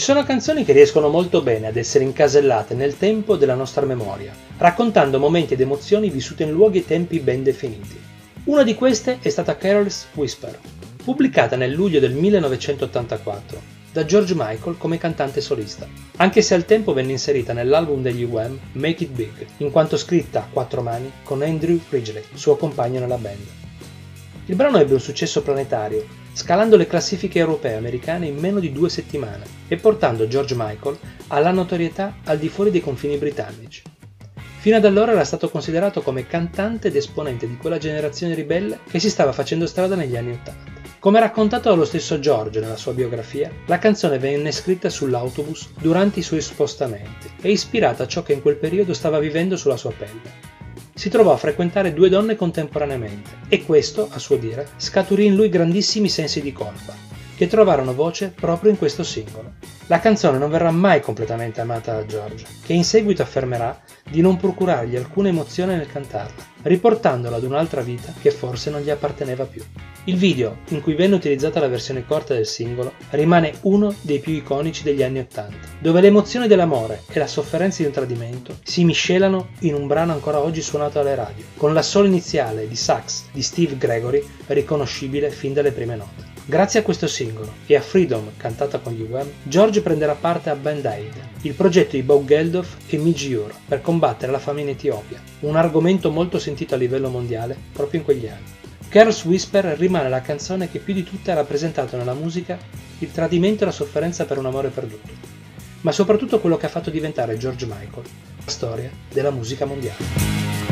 Sono canzoni che riescono molto bene ad essere incasellate nel tempo della nostra memoria, raccontando momenti ed emozioni vissute in luoghi e tempi ben definiti. Una di queste è stata Carol's Whisper, pubblicata nel luglio del 1984 da George Michael come cantante solista, anche se al tempo venne inserita nell'album degli Wham Make It Big, in quanto scritta a quattro mani con Andrew Ridgeley, suo compagno nella band. Il brano ebbe un successo planetario scalando le classifiche europee e americane in meno di due settimane e portando George Michael alla notorietà al di fuori dei confini britannici. Fino ad allora era stato considerato come cantante ed esponente di quella generazione ribelle che si stava facendo strada negli anni Ottanta. Come raccontato dallo stesso George nella sua biografia, la canzone venne scritta sull'autobus durante i suoi spostamenti e ispirata a ciò che in quel periodo stava vivendo sulla sua pelle si trovò a frequentare due donne contemporaneamente e questo, a suo dire, scaturì in lui grandissimi sensi di colpa, che trovarono voce proprio in questo singolo. La canzone non verrà mai completamente amata da George, che in seguito affermerà di non procurargli alcuna emozione nel cantarla, riportandola ad un'altra vita che forse non gli apparteneva più. Il video, in cui venne utilizzata la versione corta del singolo, rimane uno dei più iconici degli anni Ottanta, dove l'emozione dell'amore e la sofferenza di un tradimento si miscelano in un brano ancora oggi suonato alle radio, con la sola iniziale di sax di Steve Gregory riconoscibile fin dalle prime note. Grazie a questo singolo e a Freedom cantata con gli Wham, George prenderà parte a Band Aid, il progetto di Bob Geldof e Midge Ure per combattere la fame in Etiopia, un argomento molto sentito a livello mondiale proprio in quegli anni. Carol's Whisper rimane la canzone che più di tutte ha rappresentato nella musica il tradimento e la sofferenza per un amore perduto, ma soprattutto quello che ha fatto diventare George Michael la storia della musica mondiale.